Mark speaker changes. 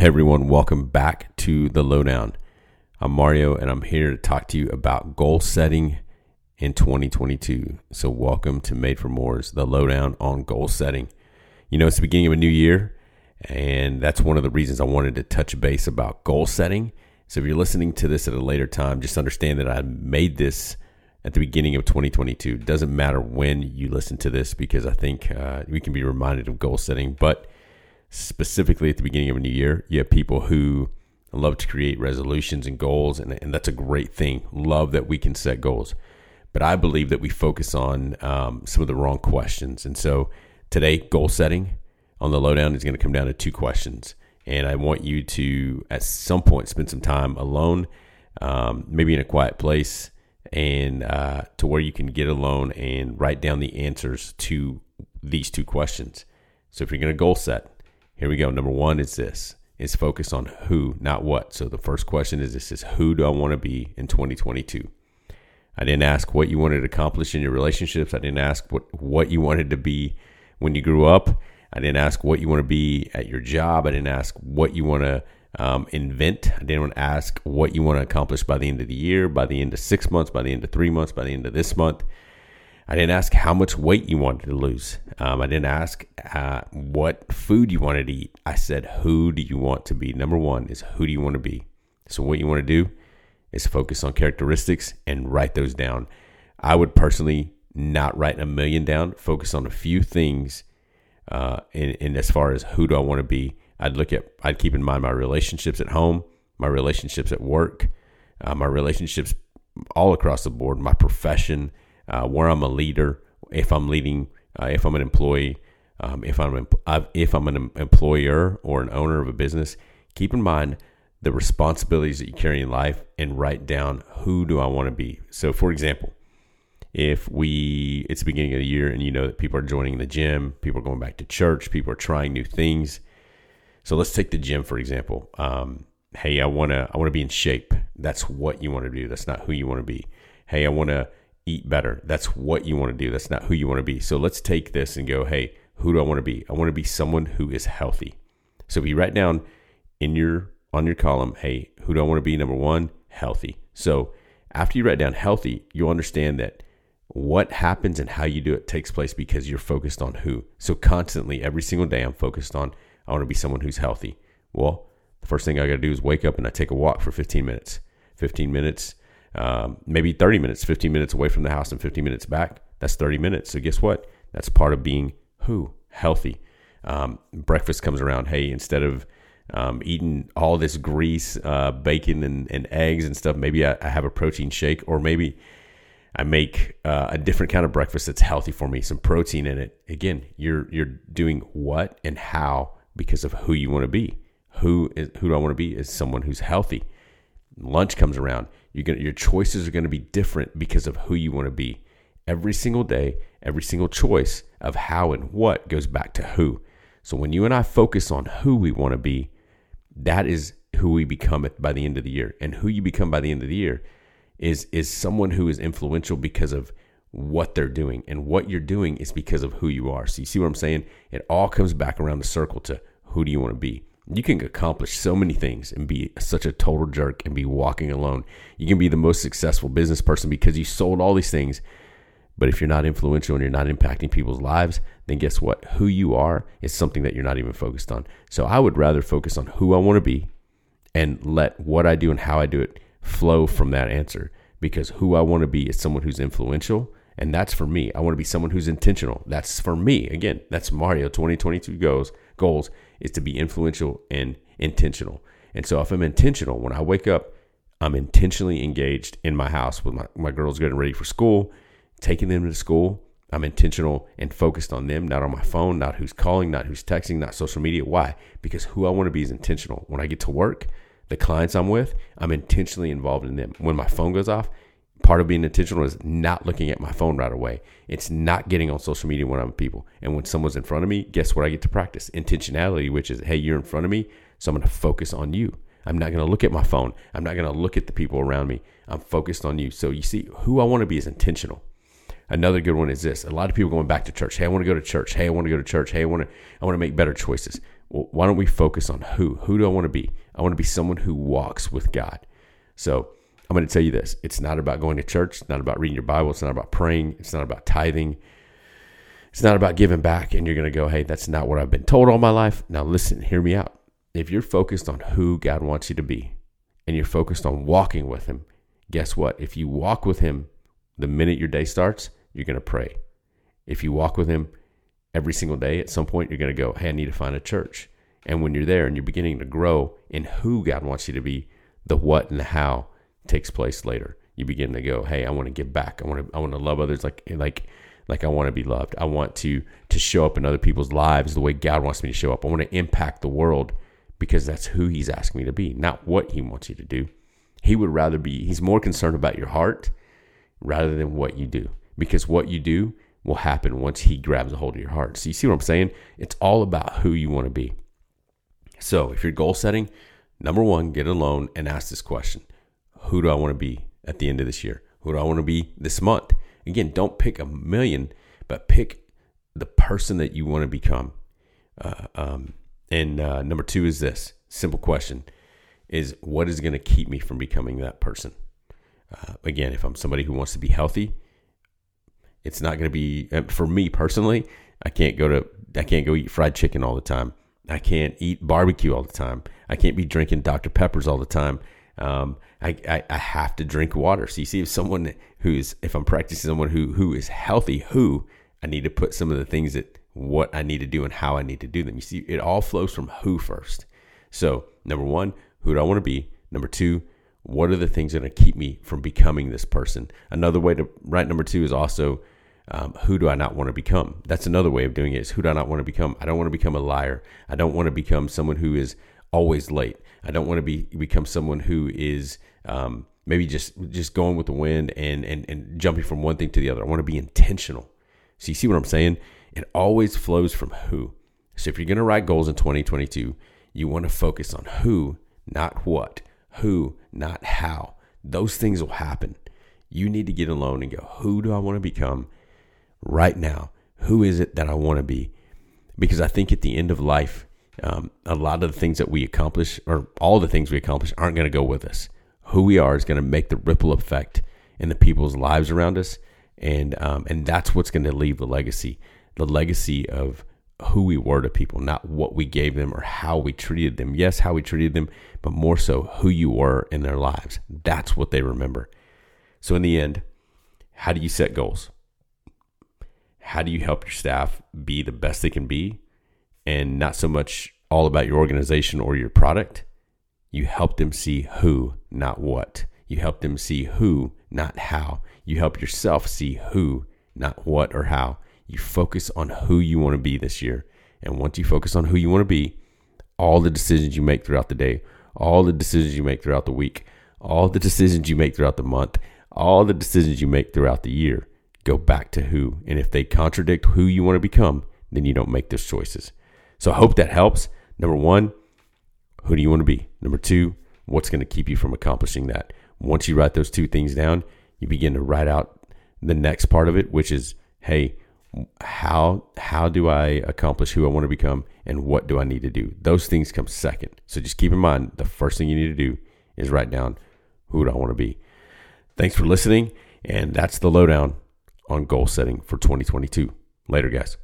Speaker 1: Hey everyone, welcome back to the Lowdown. I'm Mario and I'm here to talk to you about goal setting in 2022. So, welcome to Made for More's the Lowdown on goal setting. You know, it's the beginning of a new year, and that's one of the reasons I wanted to touch base about goal setting. So, if you're listening to this at a later time, just understand that I made this at the beginning of 2022. It doesn't matter when you listen to this because I think uh, we can be reminded of goal setting, but specifically at the beginning of a new year, you have people who love to create resolutions and goals, and, and that's a great thing. Love that we can set goals. But I believe that we focus on um, some of the wrong questions. And so today, goal setting on the lowdown is going to come down to two questions. And I want you to, at some point, spend some time alone, um, maybe in a quiet place, and uh, to where you can get alone and write down the answers to these two questions. So if you're going to goal set, here we go. Number one is this is focus on who, not what. So the first question is this is who do I want to be in 2022? I didn't ask what you wanted to accomplish in your relationships. I didn't ask what, what you wanted to be when you grew up. I didn't ask what you want to be at your job. I didn't ask what you want to um, invent. I didn't want to ask what you want to accomplish by the end of the year, by the end of six months, by the end of three months, by the end of this month. I didn't ask how much weight you wanted to lose. Um, I didn't ask uh, what food you wanted to eat. I said, who do you want to be? Number one is who do you want to be? So, what you want to do is focus on characteristics and write those down. I would personally not write a million down, focus on a few things. Uh, and, and as far as who do I want to be, I'd look at, I'd keep in mind my relationships at home, my relationships at work, uh, my relationships all across the board, my profession uh, where I'm a leader, if I'm leading, uh, if I'm an employee, um, if I'm if I'm an employer or an owner of a business, keep in mind the responsibilities that you carry in life and write down who do I want to be. So, for example, if we it's the beginning of the year and you know that people are joining the gym, people are going back to church, people are trying new things. So let's take the gym for example. Um, hey, I want to I want to be in shape. That's what you want to do. That's not who you want to be. Hey, I want to eat better. That's what you want to do. That's not who you want to be. So let's take this and go, hey, who do I want to be? I want to be someone who is healthy. So if you write down in your on your column, hey, who do I want to be? Number one, healthy. So after you write down healthy, you'll understand that what happens and how you do it takes place because you're focused on who. So constantly, every single day, I'm focused on I want to be someone who's healthy. Well, the first thing I got to do is wake up and I take a walk for 15 minutes. 15 minutes um, maybe 30 minutes, 15 minutes away from the house and 15 minutes back. That's 30 minutes. So guess what? That's part of being who? Healthy. Um, breakfast comes around. Hey, instead of um, eating all this grease, uh, bacon, and, and, eggs and stuff, maybe I, I, have a protein shake, or maybe I make uh, a different kind of breakfast that's healthy for me, some protein in it. Again, you're you're doing what and how because of who you want to be. Who is who do I want to be? Is someone who's healthy. Lunch comes around you're gonna, your choices are going to be different because of who you want to be. Every single day, every single choice of how and what goes back to who. So when you and I focus on who we want to be, that is who we become by the end of the year. And who you become by the end of the year is is someone who is influential because of what they're doing. And what you're doing is because of who you are. So you see what I'm saying? It all comes back around the circle to who do you want to be? You can accomplish so many things and be such a total jerk and be walking alone. You can be the most successful business person because you sold all these things. But if you're not influential and you're not impacting people's lives, then guess what? Who you are is something that you're not even focused on. So I would rather focus on who I want to be and let what I do and how I do it flow from that answer because who I want to be is someone who's influential. And that's for me. I want to be someone who's intentional. That's for me. Again, that's Mario 2022 goals goals is to be influential and intentional. And so if I'm intentional, when I wake up, I'm intentionally engaged in my house with my, my girls getting ready for school, taking them to school. I'm intentional and focused on them, not on my phone, not who's calling, not who's texting, not social media. Why? Because who I want to be is intentional. When I get to work, the clients I'm with, I'm intentionally involved in them. When my phone goes off, part of being intentional is not looking at my phone right away. It's not getting on social media when I'm with people. And when someone's in front of me, guess what I get to practice? Intentionality, which is, hey, you're in front of me, so I'm going to focus on you. I'm not going to look at my phone. I'm not going to look at the people around me. I'm focused on you. So you see, who I want to be is intentional. Another good one is this. A lot of people going back to church. Hey, I want to go to church. Hey, I want to go to church. Hey, I want to I want to make better choices. Well, why don't we focus on who? Who do I want to be? I want to be someone who walks with God. So I'm going to tell you this it's not about going to church, it's not about reading your Bible, it's not about praying, it's not about tithing. It's not about giving back and you're going to go, hey, that's not what I've been told all my life. Now, listen, hear me out. If you're focused on who God wants you to be and you're focused on walking with Him, guess what? If you walk with Him the minute your day starts, you're going to pray. If you walk with Him every single day, at some point, you're going to go, hey, I need to find a church. And when you're there and you're beginning to grow in who God wants you to be, the what and the how takes place later. You begin to go, hey, I want to give back. I want to I want to love others like like like I want to be loved. I want to to show up in other people's lives the way God wants me to show up. I want to impact the world because that's who he's asking me to be, not what he wants you to do. He would rather be he's more concerned about your heart rather than what you do because what you do will happen once he grabs a hold of your heart. So you see what I'm saying? It's all about who you want to be. So if you're goal setting, number 1, get alone and ask this question. Who do I want to be at the end of this year? Who do I want to be this month? Again, don't pick a million, but pick the person that you want to become. Uh, um, and uh, number two is this simple question: is what is going to keep me from becoming that person? Uh, again, if I'm somebody who wants to be healthy, it's not going to be uh, for me personally. I can't go to I can't go eat fried chicken all the time. I can't eat barbecue all the time. I can't be drinking Dr Peppers all the time. Um, I, I, I, have to drink water. So you see, if someone who's, if I'm practicing someone who, who is healthy, who I need to put some of the things that what I need to do and how I need to do them. You see, it all flows from who first. So number one, who do I want to be? Number two, what are the things that are going to keep me from becoming this person? Another way to write number two is also um, who do I not want to become? That's another way of doing it. Is who do I not want to become? I don't want to become a liar. I don't want to become someone who is always late. I don't want to be become someone who is um, maybe just just going with the wind and, and and jumping from one thing to the other. I want to be intentional. So you see what I'm saying? It always flows from who. So if you're going to write goals in 2022, you want to focus on who, not what. Who, not how. Those things will happen. You need to get alone and go, who do I want to become right now? Who is it that I want to be? Because I think at the end of life, um, a lot of the things that we accomplish, or all the things we accomplish, aren't going to go with us. Who we are is going to make the ripple effect in the people's lives around us, and um, and that's what's going to leave the legacy, the legacy of who we were to people, not what we gave them or how we treated them. Yes, how we treated them, but more so who you were in their lives. That's what they remember. So in the end, how do you set goals? How do you help your staff be the best they can be? And not so much all about your organization or your product. You help them see who, not what. You help them see who, not how. You help yourself see who, not what or how. You focus on who you want to be this year. And once you focus on who you want to be, all the decisions you make throughout the day, all the decisions you make throughout the week, all the decisions you make throughout the month, all the decisions you make throughout the year go back to who. And if they contradict who you want to become, then you don't make those choices. So I hope that helps. Number one, who do you want to be? Number two, what's going to keep you from accomplishing that? Once you write those two things down, you begin to write out the next part of it, which is, hey, how how do I accomplish who I want to become and what do I need to do? Those things come second. So just keep in mind the first thing you need to do is write down who do I want to be. Thanks for listening, and that's the lowdown on goal setting for 2022. Later, guys.